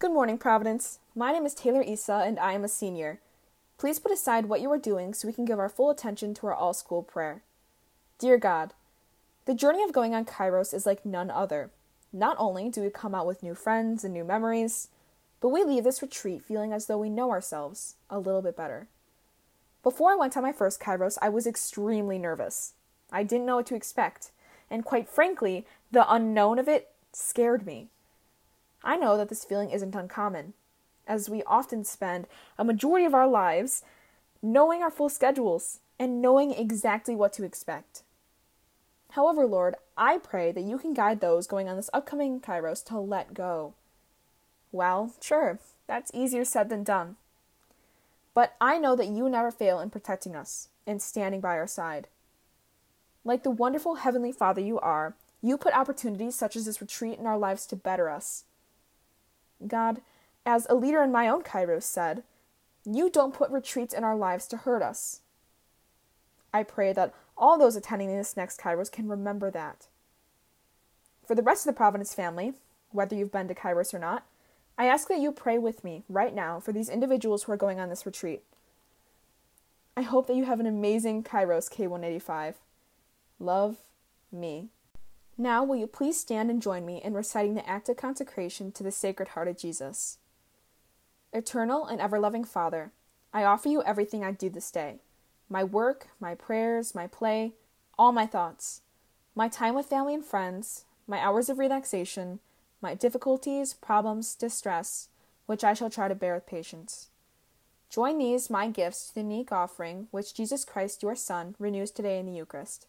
Good morning, Providence. My name is Taylor Issa, and I am a senior. Please put aside what you are doing so we can give our full attention to our all school prayer. Dear God, the journey of going on Kairos is like none other. Not only do we come out with new friends and new memories, but we leave this retreat feeling as though we know ourselves a little bit better. Before I went on my first Kairos, I was extremely nervous. I didn't know what to expect, and quite frankly, the unknown of it scared me. I know that this feeling isn't uncommon, as we often spend a majority of our lives knowing our full schedules and knowing exactly what to expect. However, Lord, I pray that you can guide those going on this upcoming Kairos to let go. Well, sure, that's easier said than done. But I know that you never fail in protecting us and standing by our side. Like the wonderful Heavenly Father you are, you put opportunities such as this retreat in our lives to better us. God, as a leader in my own Kairos said, you don't put retreats in our lives to hurt us. I pray that all those attending this next Kairos can remember that. For the rest of the Providence family, whether you've been to Kairos or not, I ask that you pray with me right now for these individuals who are going on this retreat. I hope that you have an amazing Kairos K185. Love, me. Now, will you please stand and join me in reciting the act of consecration to the Sacred Heart of Jesus? Eternal and ever loving Father, I offer you everything I do this day my work, my prayers, my play, all my thoughts, my time with family and friends, my hours of relaxation, my difficulties, problems, distress, which I shall try to bear with patience. Join these, my gifts, to the unique offering which Jesus Christ, your Son, renews today in the Eucharist.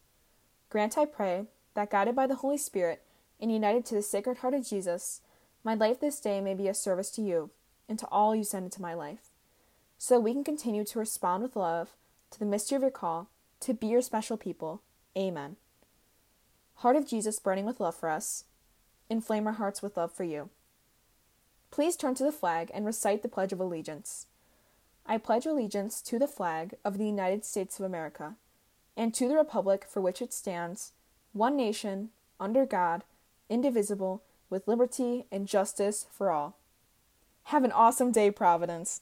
Grant, I pray, that guided by the Holy Spirit and united to the Sacred Heart of Jesus, my life this day may be a service to you and to all you send into my life, so that we can continue to respond with love to the mystery of your call to be your special people. Amen. Heart of Jesus burning with love for us, inflame our hearts with love for you. Please turn to the flag and recite the Pledge of Allegiance. I pledge allegiance to the flag of the United States of America and to the republic for which it stands one nation, under God, indivisible, with liberty and justice for all. Have an awesome day, Providence.